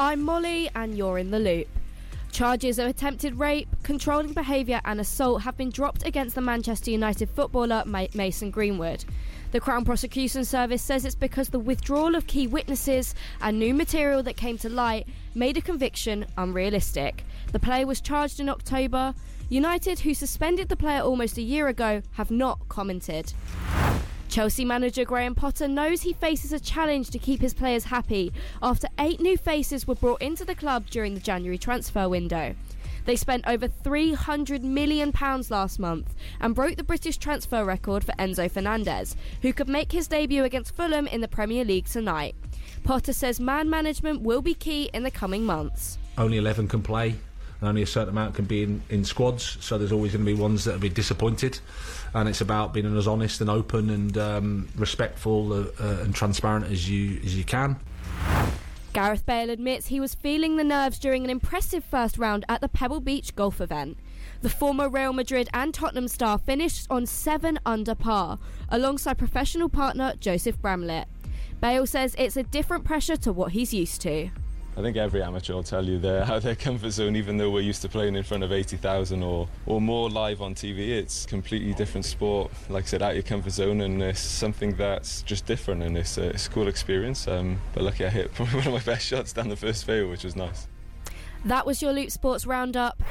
I'm Molly, and you're in the loop. Charges of attempted rape, controlling behaviour, and assault have been dropped against the Manchester United footballer Mason Greenwood. The Crown Prosecution Service says it's because the withdrawal of key witnesses and new material that came to light made a conviction unrealistic. The player was charged in October. United, who suspended the player almost a year ago, have not commented. Chelsea manager Graham Potter knows he faces a challenge to keep his players happy after eight new faces were brought into the club during the January transfer window. They spent over £300 million last month and broke the British transfer record for Enzo Fernandez, who could make his debut against Fulham in the Premier League tonight. Potter says man management will be key in the coming months. Only 11 can play and only a certain amount can be in, in squads. So there's always going to be ones that will be disappointed, and it's about being as honest and open and um, respectful uh, uh, and transparent as you as you can. Gareth Bale admits he was feeling the nerves during an impressive first round at the Pebble Beach golf event. The former Real Madrid and Tottenham star finished on 7 under par, alongside professional partner Joseph Bramlett. Bale says it's a different pressure to what he's used to. I think every amateur will tell you of their comfort zone, even though we're used to playing in front of 80,000 or, or more live on TV. It's completely different sport, like I said, out your comfort zone, and it's something that's just different, and it's a, it's a cool experience. Um, but lucky I hit probably one of my best shots down the first fairway, which was nice. That was your Loop Sports Roundup.